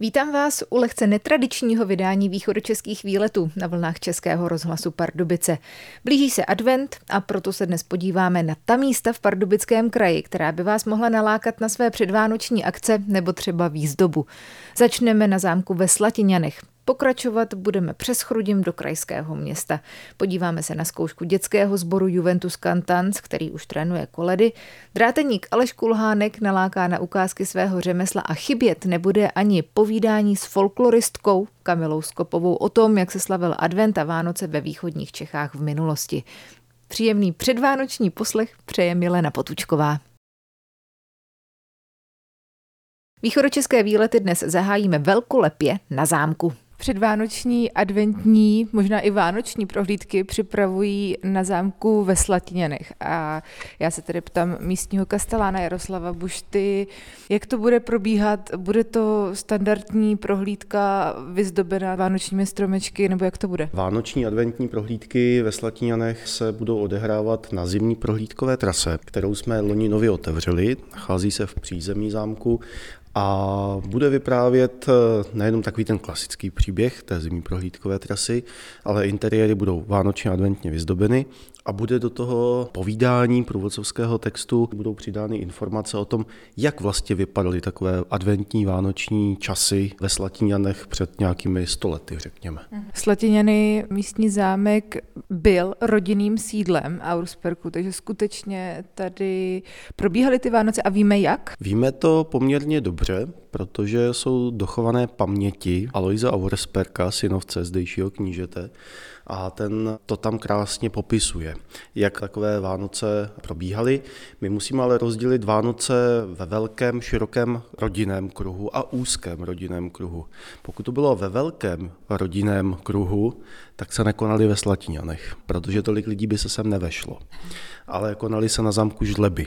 Vítám vás u lehce netradičního vydání východočeských výletů na vlnách Českého rozhlasu Pardubice. Blíží se advent a proto se dnes podíváme na ta místa v Pardubickém kraji, která by vás mohla nalákat na své předvánoční akce nebo třeba výzdobu. Začneme na zámku ve Slatiňanech. Pokračovat budeme přes Chrudim do krajského města. Podíváme se na zkoušku dětského sboru Juventus Cantans, který už trénuje koledy. Dráteník Aleš Kulhánek naláká na ukázky svého řemesla a chybět nebude ani povídání s folkloristkou Kamilou Skopovou o tom, jak se slavil advent a Vánoce ve východních Čechách v minulosti. Příjemný předvánoční poslech přeje Milena Potučková. Východočeské výlety dnes zahájíme velkolepě na zámku. Předvánoční, adventní, možná i vánoční prohlídky připravují na zámku ve Slatiněnech. A já se tedy ptám místního kastelána Jaroslava Bušty, jak to bude probíhat? Bude to standardní prohlídka vyzdobená vánočními stromečky, nebo jak to bude? Vánoční adventní prohlídky ve Slatiněnech se budou odehrávat na zimní prohlídkové trase, kterou jsme loni nově otevřeli. Nachází se v přízemí zámku a bude vyprávět eh, nejenom takový ten klasický příběh té zimní prohlídkové trasy, ale interiéry budou vánočně adventně vyzdobeny a bude do toho povídání průvodcovského textu budou přidány informace o tom, jak vlastně vypadaly takové adventní vánoční časy ve Slatiňanech před nějakými stolety, řekněme. Slatiňany, místní zámek, byl rodinným sídlem Aursperku, takže skutečně tady probíhaly ty Vánoce a víme jak? Víme to poměrně dobře, protože jsou dochované paměti Aloisa Auersperka, synovce zdejšího knížete, a ten to tam krásně popisuje, jak takové Vánoce probíhaly. My musíme ale rozdělit Vánoce ve velkém, širokém rodinném kruhu a úzkém rodinném kruhu. Pokud to bylo ve velkém rodinném kruhu, tak se nekonaly ve Slatiňanech, protože tolik lidí by se sem nevešlo. Ale konaly se na zámku Žleby.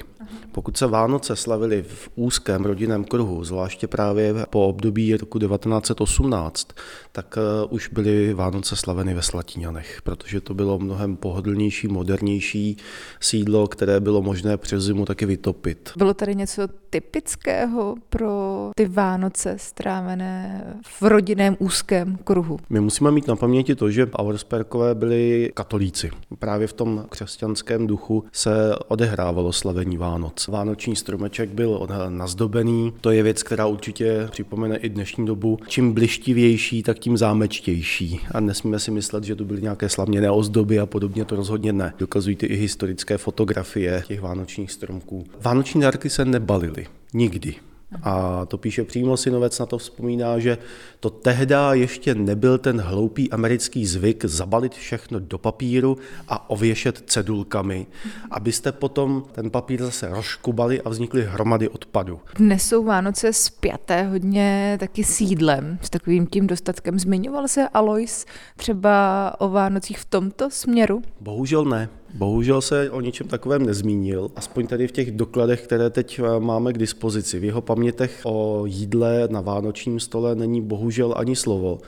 Pokud se Vánoce slavily v úzkém rodinném kruhu, zvláště právě po období roku 1918, tak eh, už byly Vánoce slaveny ve Slatiňanech, protože to bylo mnohem pohodlnější, modernější sídlo, které bylo možné přes zimu taky vytopit. Bylo tady něco typického pro ty Vánoce strávené v rodinném úzkém kruhu? My musíme mít na paměti to, že Auersperkové byli katolíci. Právě v tom křesťanském duchu se odehrávalo slavení Vánoc. Vánoční stromeček byl nazdobený. To je věc, která určitě připomene i dnešní dobu. Čím blištivější, tak tím zámečtější. A nesmíme si myslet, že to byly nějaké slavněné ozdoby a podobně, to rozhodně ne. Dokazují ty i historické fotografie těch vánočních stromků. Vánoční dárky se nebalily. Nikdy. A to píše přímo synovec, na to vzpomíná, že to tehda ještě nebyl ten hloupý americký zvyk zabalit všechno do papíru a ověšet cedulkami, abyste potom ten papír zase rozkubali a vznikly hromady odpadu. Dnes jsou Vánoce spjaté hodně taky sídlem, s takovým tím dostatkem. Zmiňoval se Alois třeba o Vánocích v tomto směru? Bohužel ne. Bohužel se o ničem takovém nezmínil, aspoň tady v těch dokladech, které teď eh, máme k dispozici. V jeho pamětech o jídle na vánočním stole není bohužel ani slovo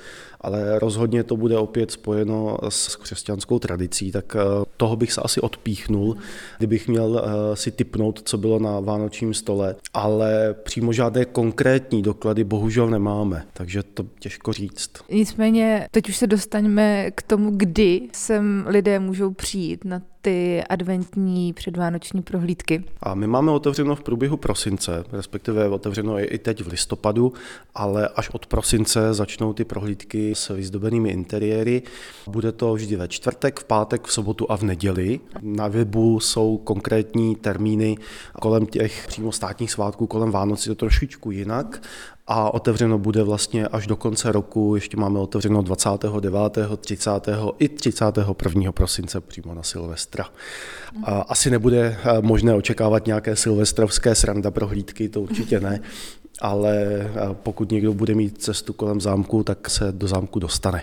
ale rozhodně to bude opět spojeno s křesťanskou tradicí, tak eh, toho bych se asi odpíchnul, kdybych měl eh, si typnout, co bylo na vánočním stole, ale přímo žádné konkrétní doklady bohužel nemáme, takže to těžko říct. Nicméně teď už se dostaňme k tomu, kdy sem lidé můžou přijít na ty adventní předvánoční prohlídky? A my máme otevřeno v průběhu prosince, respektive otevřeno je i teď v listopadu, ale až od prosince začnou ty prohlídky s vyzdobenými interiéry. Bude to vždy ve čtvrtek, v pátek, v sobotu a v neděli. Na webu jsou konkrétní termíny kolem těch přímo státních svátků, kolem Vánoc je to trošičku jinak a otevřeno bude vlastně až do konce roku. Ještě máme otevřeno 29., 30. i 31. prosince přímo na Silvestra. A asi nebude eh, možné očekávat nějaké silvestrovské sranda prohlídky, to určitě ne, ale eh, pokud někdo bude mít cestu kolem zámku, tak se do zámku dostane.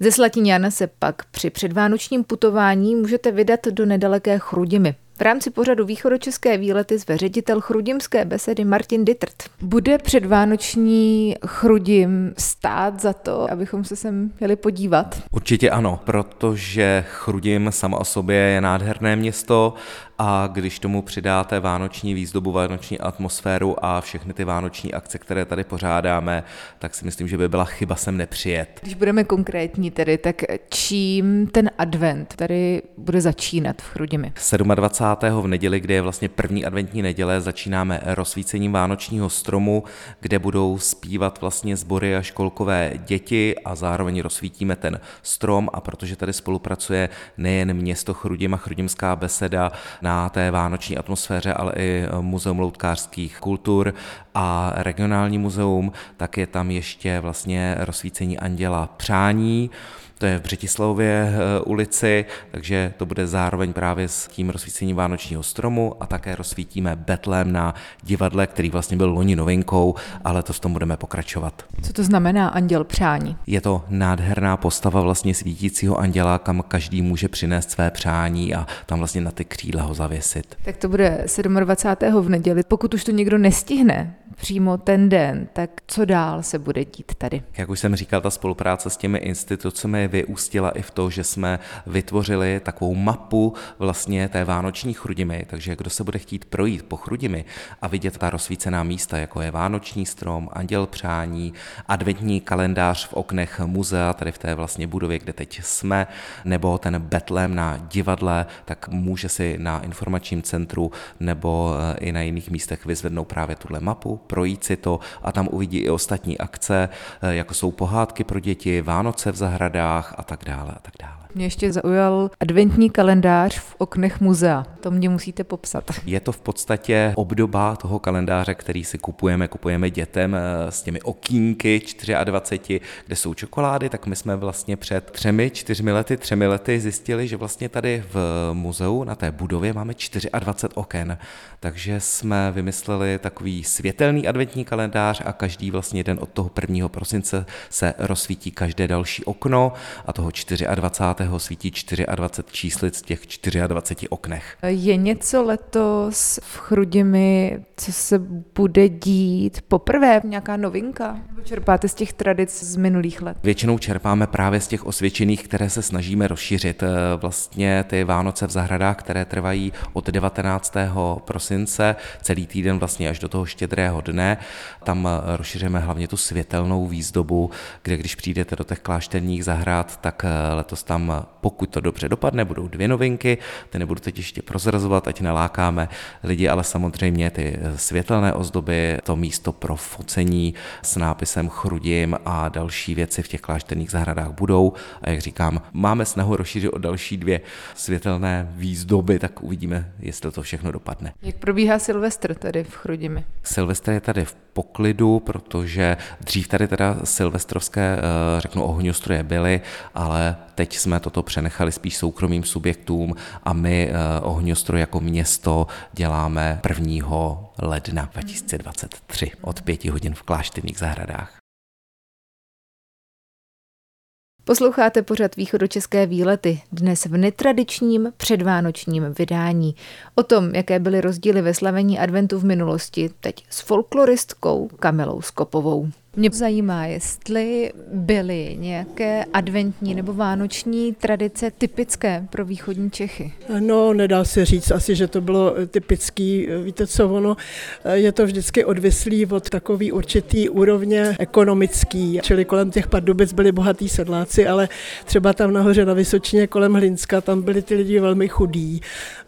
Ze Slatiňan se pak při předvánočním putování můžete vydat do nedaleké Chrudimy. V rámci pořadu východočeské výlety zve ředitel chrudimské besedy Martin Dittert. Bude předvánoční chrudim stát za to, abychom se sem měli podívat? Určitě ano, protože Chrudim sama o sobě je nádherné město a když tomu přidáte vánoční výzdobu, vánoční atmosféru a všechny ty vánoční akce, které tady pořádáme, tak si myslím, že by byla chyba sem nepřijet. Když budeme konkrétní tedy, tak čím ten advent tady bude začínat v Chrudimi? 27. v neděli, kdy je vlastně první adventní neděle, začínáme rozsvícením vánočního stromu, kde budou zpívat vlastně sbory a školkové děti a zároveň rozsvítíme ten strom a protože tady spolupracuje nejen město Chrudim a Chrudimská beseda na té vánoční atmosféře, ale i Muzeum loutkářských kultur a regionální muzeum, tak je tam ještě vlastně rozsvícení anděla přání, to je v Břetislavově eh, ulici, takže to bude zároveň právě s tím rozsvícením Vánočního stromu a také rozsvítíme Betlem na divadle, který vlastně byl loni novinkou, ale to s tom budeme pokračovat. Co to znamená anděl přání? Je to nádherná postava vlastně svítícího anděla, kam každý může přinést své přání a tam vlastně na ty křídla ho zavěsit. Tak to bude 27. v neděli. Pokud už to někdo nestihne, přímo ten den, tak co dál se bude dít tady? Jak už jsem říkal, ta spolupráce s těmi institucemi vyústila i v to, že jsme vytvořili takovou mapu vlastně té vánoční chrudimy, takže kdo se bude chtít projít po chrudimi a vidět ta rozsvícená místa, jako je vánoční strom, anděl přání, adventní kalendář v oknech muzea, tady v té vlastně budově, kde teď jsme, nebo ten betlem na divadle, tak může si na informačním centru nebo eh, i na jiných místech vyzvednout právě tuhle mapu, projít si to a tam uvidí i ostatní akce, eh, jako jsou pohádky pro děti, Vánoce v zahradách a tak dále a tak dále. Mě ještě zaujal adventní kalendář v oknech muzea. To mě musíte popsat. Je to v podstatě obdoba toho kalendáře, který si kupujeme, kupujeme dětem eh, s těmi okýnky 24, kde jsou čokolády, tak my jsme vlastně před třemi, čtyřmi lety, třemi lety zjistili, že vlastně tady v muzeu na té budově máme 24 oken. Takže jsme vymysleli takový světelný adventní kalendář a každý vlastně den od toho 1. prosince se rozsvítí každé další okno a toho 24 svítí 24 číslic v těch 24 oknech. Je něco letos v Chrudimi, co se bude dít poprvé? Nějaká novinka? Čerpáte z těch tradic z minulých let? Většinou čerpáme právě z těch osvědčených, které se snažíme rozšířit. Eh, vlastně ty Vánoce v zahradách, které trvají od 19. prosince, celý týden vlastně až do toho štědrého dne. Tam eh, rozšiřujeme hlavně tu světelnou výzdobu, kde když přijdete do těch klášterních zahrad, tak eh, letos tam pokud to dobře dopadne, budou dvě novinky, ty nebudu teď ještě prozrazovat, ať nalákáme lidi, ale samozřejmě ty světelné ozdoby, to místo pro focení s nápisem Chrudim a další věci v těch klášterních zahradách budou. A jak říkám, máme snahu rozšířit o další dvě světelné výzdoby, tak uvidíme, jestli to všechno dopadne. Jak probíhá Silvestr tady v Chrudimi? Silvestr je tady v poklidu, protože dřív tady teda silvestrovské, eh, řeknu, ohňostroje byly, ale teď jsme toto přenechali spíš soukromým subjektům a my eh, ohňostroj jako město děláme 1. ledna 2023 od 5 hodin v klášterních zahradách. Posloucháte pořad východočeské výlety, dnes v netradičním předvánočním vydání. O tom, jaké byly rozdíly ve slavení adventu v minulosti, teď s folkloristkou Kamilou Skopovou. Mě zajímá, jestli byly nějaké adventní nebo vánoční tradice typické pro východní Čechy. No, nedá se říct asi, že to bylo typický. Víte co, ono je to vždycky odvislý od takový určitý úrovně ekonomický, čili kolem těch Pardubic byli bohatí sedláci, ale třeba tam nahoře na Vysočině kolem Hlinska, tam byli ty lidi velmi chudí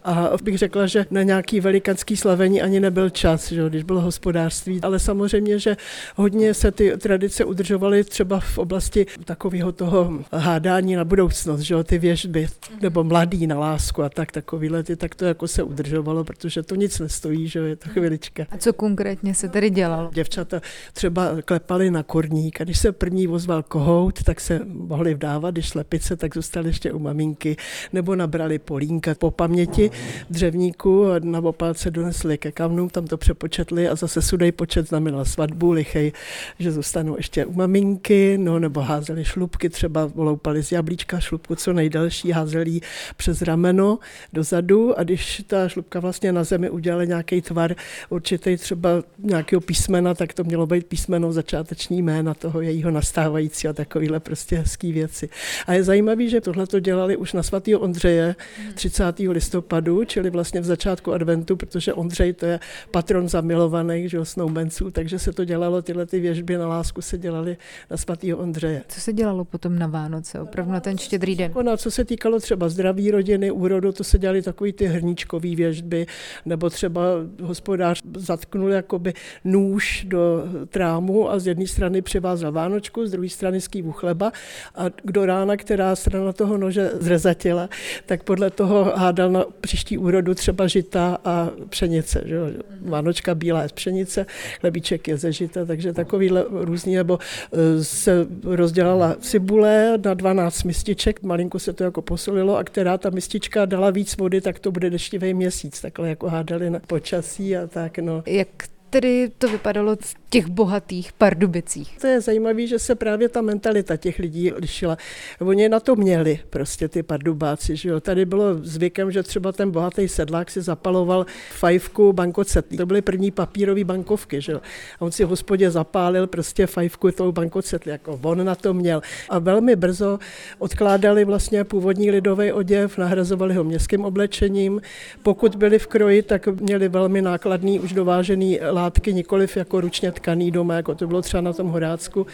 a bych řekla, že na nějaký velikánský slavení ani nebyl čas, že, když bylo hospodářství, ale samozřejmě, že hodně se ty tradice udržovaly třeba v oblasti takového toho hádání na budoucnost, že ty věžby, nebo mladý na lásku a tak, takový lety, tak to jako se udržovalo, protože to nic nestojí, že je to chvilička. A co konkrétně se tady dělalo? Děvčata třeba klepali na kurník a když se první ozval kohout, tak se mohli vdávat, když slepice, tak zůstali ještě u maminky, nebo nabrali polínka po paměti dřevníku a na opálce donesli ke kamnům, tam to přepočetli a zase sudej počet znamenal svatbu, lichej, že že zůstanou ještě u maminky, no nebo házeli šlubky, třeba loupali z jablíčka šlubku co nejdelší, házeli přes rameno dozadu a když ta šlubka vlastně na zemi udělala nějaký tvar určitý třeba nějakého písmena, tak to mělo být písmeno začáteční jména toho jejího nastávajícího a takovýhle prostě hezký věci. A je zajímavé, že tohle to dělali už na svatého Ondřeje 30. listopadu, čili vlastně v začátku adventu, protože Ondřej to je patron zamilovaných, že snoubenců, takže se to dělalo, tyhle ty věžby na lásku se dělaly na svatého Ondřeje. Co se dělalo potom na Vánoce, opravdu na ten štědrý den? Ona, co se týkalo třeba zdraví rodiny, úrodu, to se dělaly takový ty hrníčkové věžby, nebo třeba hospodář zatknul jakoby nůž do trámu a z jedné strany přivázal Vánočku, z druhé strany skývu chleba a kdo rána, která strana toho nože zrezatila, tak podle toho hádal na příští úrodu třeba žita a pšenice. Že? Vánočka bílá je z pšenice, chlebíček je ze žita, takže takovýhle různý, nebo e, se rozdělala cibule na 12 mističek, malinko se to jako posolilo a která ta mistička dala víc vody, tak to bude deštivý měsíc, takhle jako hádali na počasí a tak. No. Jak tedy to vypadalo v těch bohatých pardubicích. To je zajímavé, že se právě ta mentalita těch lidí lišila. Oni na to měli prostě ty pardubáci. Že jo. Tady bylo zvykem, že třeba ten bohatý sedlák si zapaloval fajfku bankocetlí. To byly první papírové bankovky. Že jo. A on si v hospodě zapálil prostě fajfku tou bankocetlí. Jako on na to měl. A velmi brzo odkládali vlastně původní lidový oděv, nahrazovali ho městským oblečením. Pokud byli v kroji, tak měli velmi nákladný už dovážený látky, nikoliv jako ručně tkaný doma, jako to bylo třeba na tom Horácku.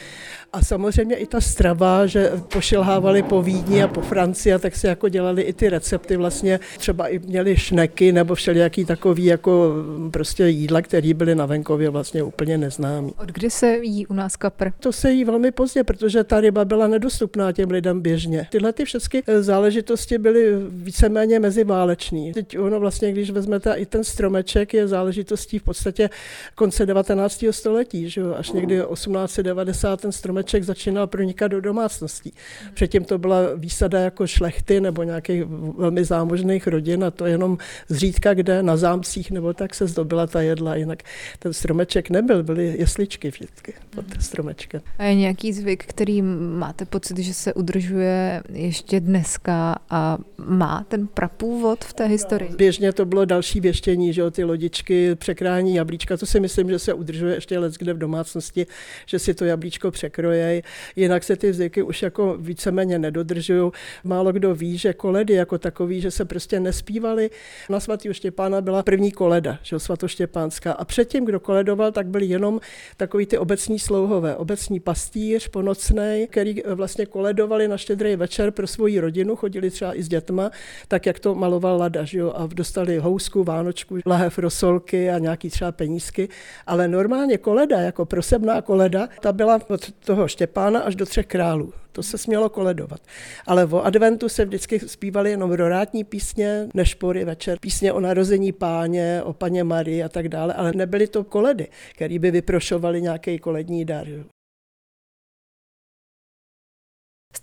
A samozřejmě i ta strava, že pošilhávali po Vídni a po Francii, a tak se jako dělali i ty recepty vlastně, třeba i měli šneky nebo všelijaký takový jako prostě jídla, které byly na venkově vlastně úplně neznámý. Od kdy se jí u nás kapr? To se jí velmi pozdě, protože ta ryba byla nedostupná těm lidem běžně. Tyhle ty všechny záležitosti byly víceméně meziválečný. Teď ono vlastně, když vezmete i ten stromeček, je záležitostí v podstatě konce 19. století, že jo? až někdy 1890 ten stromeček začínal pronikat do domácností. Předtím to byla výsada jako šlechty nebo nějakých velmi zámožných rodin a to jenom zřídka, kde na zámcích nebo tak se zdobila ta jedla, jinak ten stromeček nebyl, byly jesličky vždycky pod stromečkem. A je nějaký zvyk, který máte pocit, že se udržuje ještě dneska a má ten prapůvod v té historii? Běžně to bylo další věštění, že jo, ty lodičky, překrání jablíčka, to si myslím, že se udržuje ještě let kde v domácnosti, že si to jablíčko překrojejí. Jinak se ty zvyky už jako víceméně nedodržují. Málo kdo ví, že koledy jako takový, že se prostě nespívali. Na svatého Štěpána byla první koleda, že svatoštěpánská. A předtím, kdo koledoval, tak byli jenom takový ty obecní slouhové, obecní pastýř ponocnej, který vlastně koledovali na štědrý večer pro svoji rodinu, chodili třeba i s dětma, tak jak to maloval Lada, že jo, a dostali housku, vánočku, lahev rosolky a nějaký třeba penízky ale normálně koleda, jako prosebná koleda, ta byla od toho Štěpána až do třech králů. To se smělo koledovat. Ale o adventu se vždycky zpívaly jenom rorátní písně, nešpory večer, písně o narození páně, o paně Marii a tak dále, ale nebyly to koledy, které by vyprošovaly nějaký kolední dar.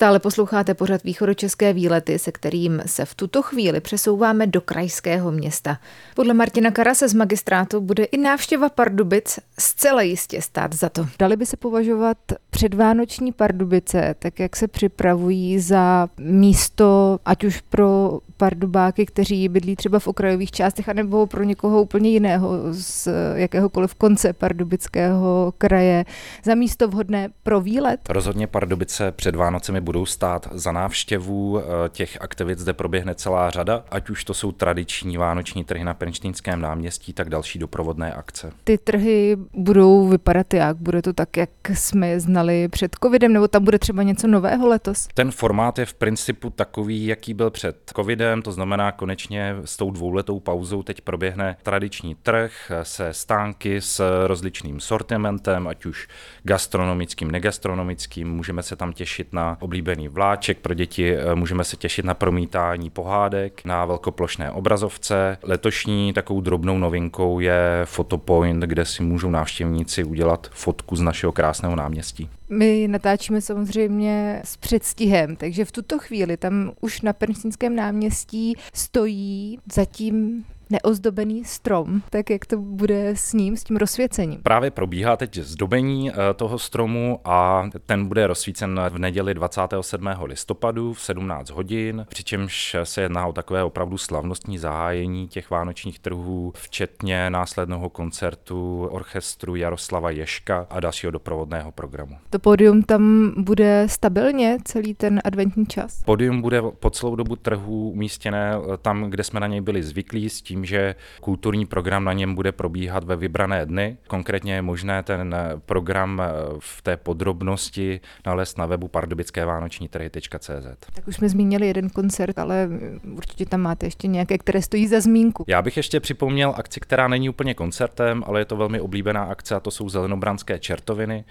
Stále posloucháte pořad východočeské výlety, se kterým se v tuto chvíli přesouváme do krajského města. Podle Martina Karase z magistrátu bude i návštěva Pardubic zcela jistě stát za to. Dali by se považovat předvánoční Pardubice, tak jak se připravují za místo, ať už pro pardubáky, kteří bydlí třeba v okrajových částech, anebo pro někoho úplně jiného z jakéhokoliv konce pardubického kraje, za místo vhodné pro výlet? Rozhodně Pardubice před Vánocemi budou stát za návštěvu. Eh, těch aktivit zde proběhne celá řada, ať už to jsou tradiční vánoční trhy na Pernštínském náměstí, tak další doprovodné akce. Ty trhy budou vypadat jak? Bude to tak, jak jsme je znali před covidem, nebo tam bude třeba něco nového letos? Ten formát je v principu takový, jaký byl před covidem, to znamená konečně s tou dvouletou pauzou teď proběhne tradiční trh se stánky s rozličným sortimentem, ať už gastronomickým, negastronomickým, můžeme se tam těšit na oblíbený vláček pro děti, eh, můžeme se těšit na promítání pohádek, na velkoplošné obrazovce. Letošní takovou drobnou novinkou je Photopoint, kde si můžou návštěvníci udělat fotku z našeho krásného náměstí. My natáčíme samozřejmě s předstihem, takže v tuto chvíli tam už na Pernštínském náměstí stojí zatím neozdobený strom, tak jak to bude s ním, s tím rozsvěcením? Právě probíhá teď zdobení eh, toho stromu a ten bude rozsvícen v neděli 27. listopadu v 17 hodin, přičemž se jedná o takové opravdu slavnostní zahájení těch vánočních trhů, včetně následného koncertu orchestru Jaroslava Ješka a dalšího doprovodného programu. To pódium tam bude stabilně celý ten adventní čas? Pódium bude po celou dobu trhu umístěné eh, tam, kde jsme na něj byli zvyklí, s tím, že kulturní program na něm bude probíhat ve vybrané dny. Konkrétně je možné ten eh, program eh, v té podrobnosti nalézt na webu pardubickévánoční.cz. Tak už jsme zmínili jeden koncert, ale určitě tam máte ještě nějaké, které stojí za zmínku. Já bych ještě připomněl akci, která není úplně koncertem, ale je to velmi oblíbená akce a to jsou zelenobranské čertoviny.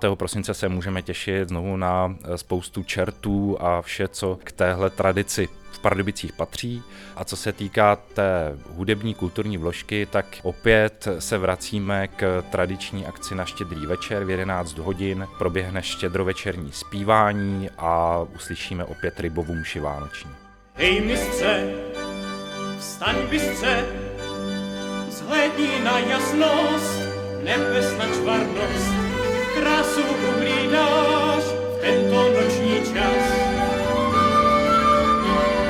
5. prosince se můžeme těšit znovu na spoustu čertů a vše, co k téhle tradici v Pardubicích patří. A co se týká té hudební kulturní vložky, tak opět se vracíme k tradiční akci na štědrý večer v 11 hodin. Proběhne štědrovečerní zpívání a uslyšíme opět rybovou mši vánoční. Hej mistře, vstaň bystře, zhlédni na jasnost, nebes na čvarnost,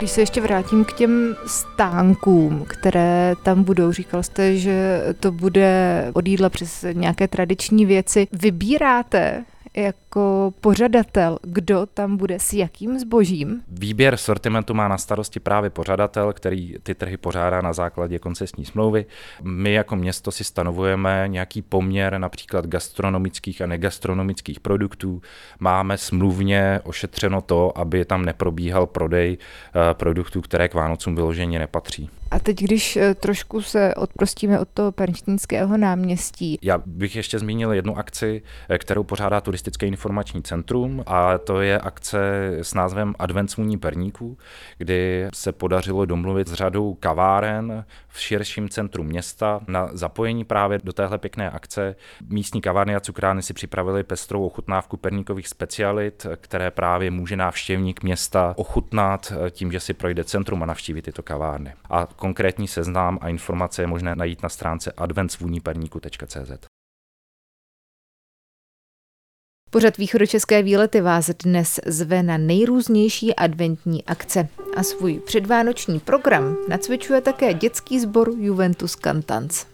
Když se ještě vrátím k těm stánkům, které tam budou, říkal jste, že to bude od jídla přes nějaké tradiční věci. Vybíráte jako pořadatel, kdo tam bude s jakým zbožím? Výběr sortimentu má na starosti právě pořadatel, který ty trhy pořádá na základě koncesní smlouvy. My jako město si stanovujeme nějaký poměr například gastronomických a negastronomických produktů. Máme smluvně ošetřeno to, aby tam neprobíhal prodej eh, produktů, které k Vánocům vyloženě nepatří. A teď, když eh, trošku se odprostíme od toho Pernštínského náměstí. Já bych ještě zmínil jednu akci, eh, kterou pořádá Turistické informační centrum a to je akce s názvem Advent svůní perníků, kdy se podařilo domluvit s řadou kaváren v širším centru města na zapojení právě do téhle pěkné akce. Místní kavárny a cukrány si připravili pestrou ochutnávku perníkových specialit, které právě může návštěvník města ochutnat eh, tím, že si projde centrum a navštíví tyto kavárny. A Konkrétní seznám a informace je možné najít na stránce adventsvůníperníku.cz. Pořad východočeské výlety vás dnes zve na nejrůznější adventní akce a svůj předvánoční program nacvičuje také dětský sbor Juventus Cantans.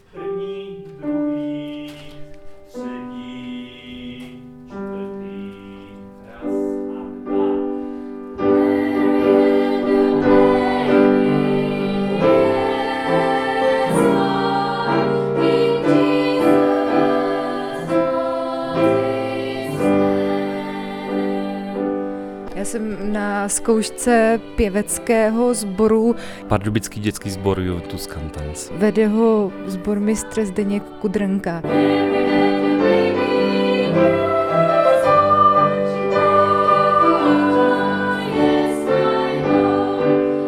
Na zkoušce pěveckého sboru. Pardubický dětský sbor Juventus Cantans. Vede ho sbormistr Zdeněk Kudrnka.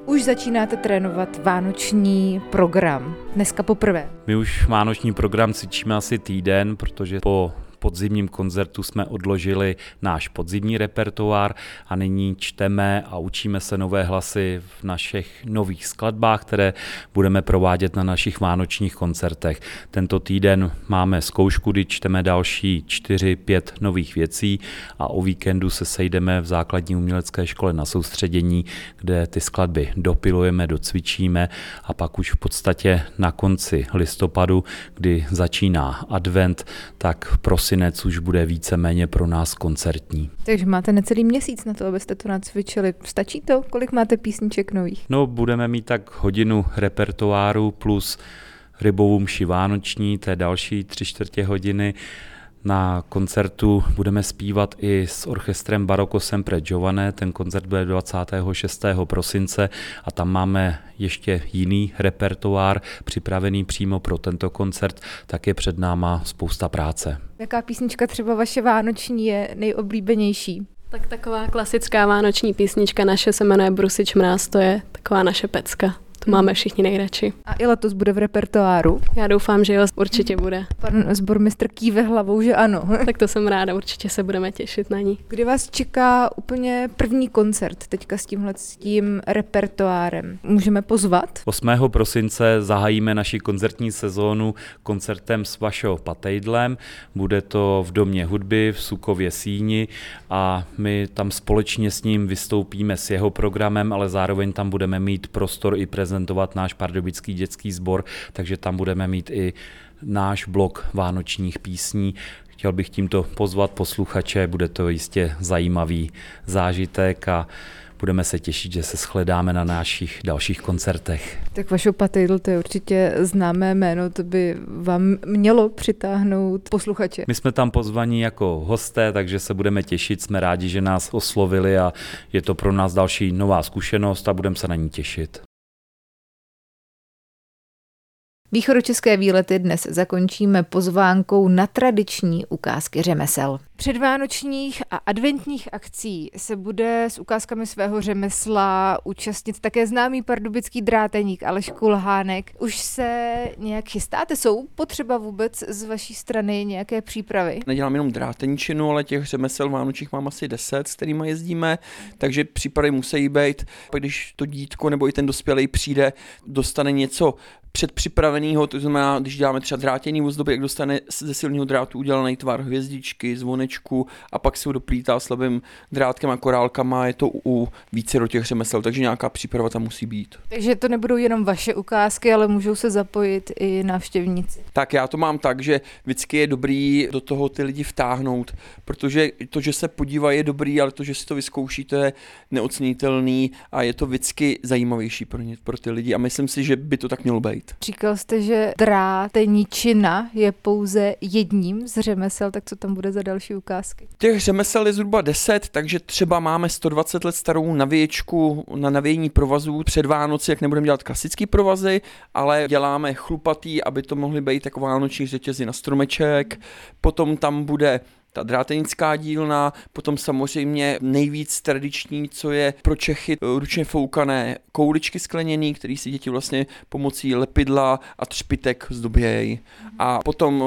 Už začínáte trénovat vánoční program. Dneska poprvé. My už vánoční program cvičíme asi týden, protože po podzimním koncertu jsme odložili náš podzimní repertoár a nyní čteme a učíme se nové hlasy v našich nových skladbách, které budeme provádět na našich vánočních koncertech. Tento týden máme zkoušku, kdy čteme další 4-5 nových věcí a o víkendu se sejdeme v základní umělecké škole na soustředění, kde ty skladby dopilujeme, docvičíme a pak už v podstatě na konci listopadu, kdy začíná advent, tak prosím prosinec už bude víceméně pro nás koncertní. Takže máte necelý měsíc na to, abyste to nacvičili. Stačí to? Kolik máte písniček nových? No, budeme mít tak hodinu repertoáru plus rybovou mši vánoční, to je další tři čtvrtě hodiny na koncertu budeme zpívat i s orchestrem Baroko Sempre Giovanne. Ten koncert bude 26. prosince a tam máme ještě jiný repertoár připravený přímo pro tento koncert, tak je před náma spousta práce. Jaká písnička třeba vaše vánoční je nejoblíbenější? Tak taková klasická vánoční písnička naše se jmenuje Brusič mráz, to je taková naše pecka. To máme všichni nejradši. A i letos bude v repertoáru. Já doufám, že jo, určitě bude. Pan zbormistr kýve hlavou, že ano. tak to jsem ráda, určitě se budeme těšit na ní. Kdy vás čeká úplně první koncert teďka s tímhle s tím repertoárem? Můžeme pozvat? 8. prosince zahájíme naši koncertní sezónu koncertem s Vašo Patejdlem. Bude to v Domě hudby v Sukově Síni a my tam společně s ním vystoupíme s jeho programem, ale zároveň tam budeme mít prostor i prezentovat náš pardubický dětský sbor, takže tam budeme mít i náš blok vánočních písní. Chtěl bych tímto pozvat posluchače, bude to jistě zajímavý zážitek a budeme se těšit, že se shledáme na našich dalších koncertech. Tak vaše Patejdl, to je určitě známé jméno, to by vám mělo přitáhnout posluchače. My jsme tam pozvaní jako hosté, takže se budeme těšit, jsme rádi, že nás oslovili a je to pro nás další nová zkušenost a budeme se na ní těšit. Východočeské výlety dnes zakončíme pozvánkou na tradiční ukázky řemesel. Předvánočních a adventních akcí se bude s ukázkami svého řemesla účastnit také známý pardubický dráteník Aleš Kulhánek. Už se nějak chystáte? Jsou potřeba vůbec z vaší strany nějaké přípravy? Nedělám jenom dráteníčinu, ale těch řemesel vánočních mám asi 10, s kterými jezdíme, takže přípravy musí být. Když to dítko nebo i ten dospělý přijde, dostane něco předpřipraveného, to znamená, když děláme třeba drátění ozdoby, jak dostane ze silného drátu udělaný tvar hvězdičky, zvonečku a pak se ho doplítá slabým drátkem a korálkama, je to u více do těch řemesel, takže nějaká příprava tam musí být. Takže to nebudou jenom vaše ukázky, ale můžou se zapojit i návštěvníci. Tak já to mám tak, že vždycky je dobrý do toho ty lidi vtáhnout, protože to, že se podívají, je dobrý, ale to, že si to vyzkouší, to je neocenitelný a je to vždycky zajímavější pro, ně, pro ty lidi a myslím si, že by to tak mělo být být. Říkal jste, že dráteničina je pouze jedním z řemesel, tak co tam bude za další ukázky? Těch řemesel je zhruba 10, takže třeba máme 120 let starou navěječku na navějení provazů před Vánoci, jak nebudeme dělat klasický provazy, ale děláme chlupatý, aby to mohly být jako vánoční řetězy na stromeček. Potom tam bude ta drátenická dílna, potom samozřejmě nejvíc tradiční, co je pro Čechy ručně foukané kouličky skleněný, který si děti vlastně pomocí lepidla a třpitek zdobějí. A potom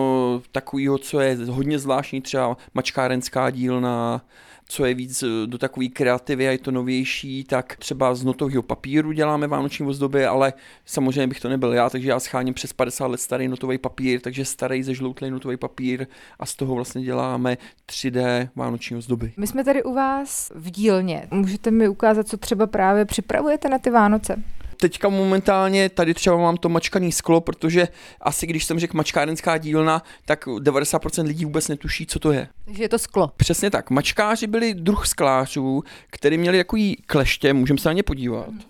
takovýho, co je hodně zvláštní, třeba mačkárenská dílna, co je víc eh, do takové kreativy a je to novější, tak třeba z notového papíru děláme vánoční ozdoby, ale samozřejmě bych to nebyl já, takže já scháním přes 50 let starý notový papír, takže starý zežloutlý notový papír a z toho vlastně děláme 3D vánoční ozdoby. My jsme tady u vás v dílně. Můžete mi ukázat, co třeba právě připravujete na ty Vánoce? Teďka momentálně tady třeba mám to mačkaný sklo, protože asi když jsem řekl mačkárenská dílna, tak 90% lidí vůbec netuší, co to je. Takže je to sklo. Přesně tak. Mačkáři byli druh sklářů, který měli takový kleště, můžeme se na ně podívat. Hmm.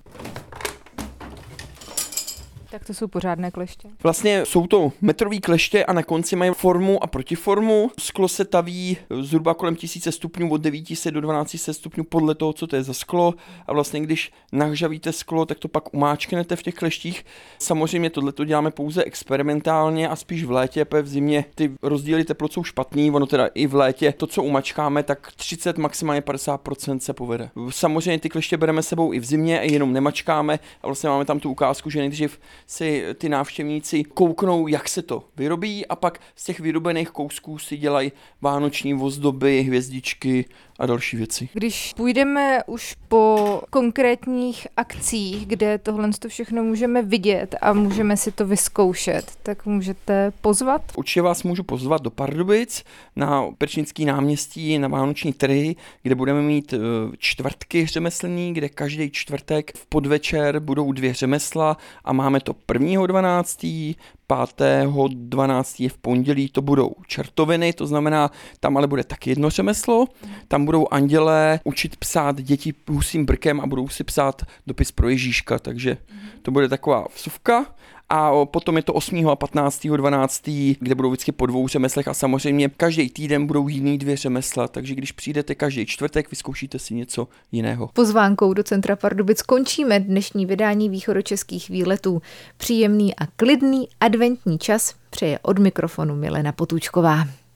Tak to jsou pořádné kleště. Vlastně jsou to metrový kleště a na konci mají formu a protiformu. Sklo se taví zhruba kolem 1000 stupňů, od 900 do 1200 stupňů podle toho, co to je za sklo. A vlastně když nahřavíte sklo, tak to pak umáčknete v těch kleštích. Samozřejmě tohle to děláme pouze experimentálně a spíš v létě, protože v zimě ty rozdíly teplot jsou špatný, ono teda i v létě to, co umačkáme, tak 30, maximálně 50% se povede. Samozřejmě ty kleště bereme sebou i v zimě, jenom nemačkáme a vlastně máme tam tu ukázku, že nejdřív si ty návštěvníci kouknou, jak se to vyrobí a pak z těch vyrobených kousků si dělají vánoční ozdoby, hvězdičky a další věci. Když půjdeme už po konkrétních akcích, kde tohle to všechno můžeme vidět a můžeme si to vyzkoušet, tak můžete pozvat? Určitě vás můžu pozvat do Pardubic na Pečnický náměstí na Vánoční trhy, kde budeme mít e, čtvrtky řemeslní, kde každý čtvrtek v podvečer budou dvě řemesla a máme to 1.12., 5.12. je v pondělí, to budou čertoviny, to znamená, tam ale bude tak jedno řemeslo, tam budou andělé učit psát děti husím brkem a budou si psát dopis pro Ježíška, takže to bude taková vsuvka a potom je to 8. a 15. 12. kde budou vždycky po dvou řemeslech a samozřejmě každý týden budou jiný dvě řemesla, takže když přijdete každý čtvrtek, vyzkoušíte si něco jiného. Pozvánkou do Centra Pardubic končíme dnešní vydání východočeských výletů. Příjemný a klidný adventní čas přeje od mikrofonu Milena Potůčková.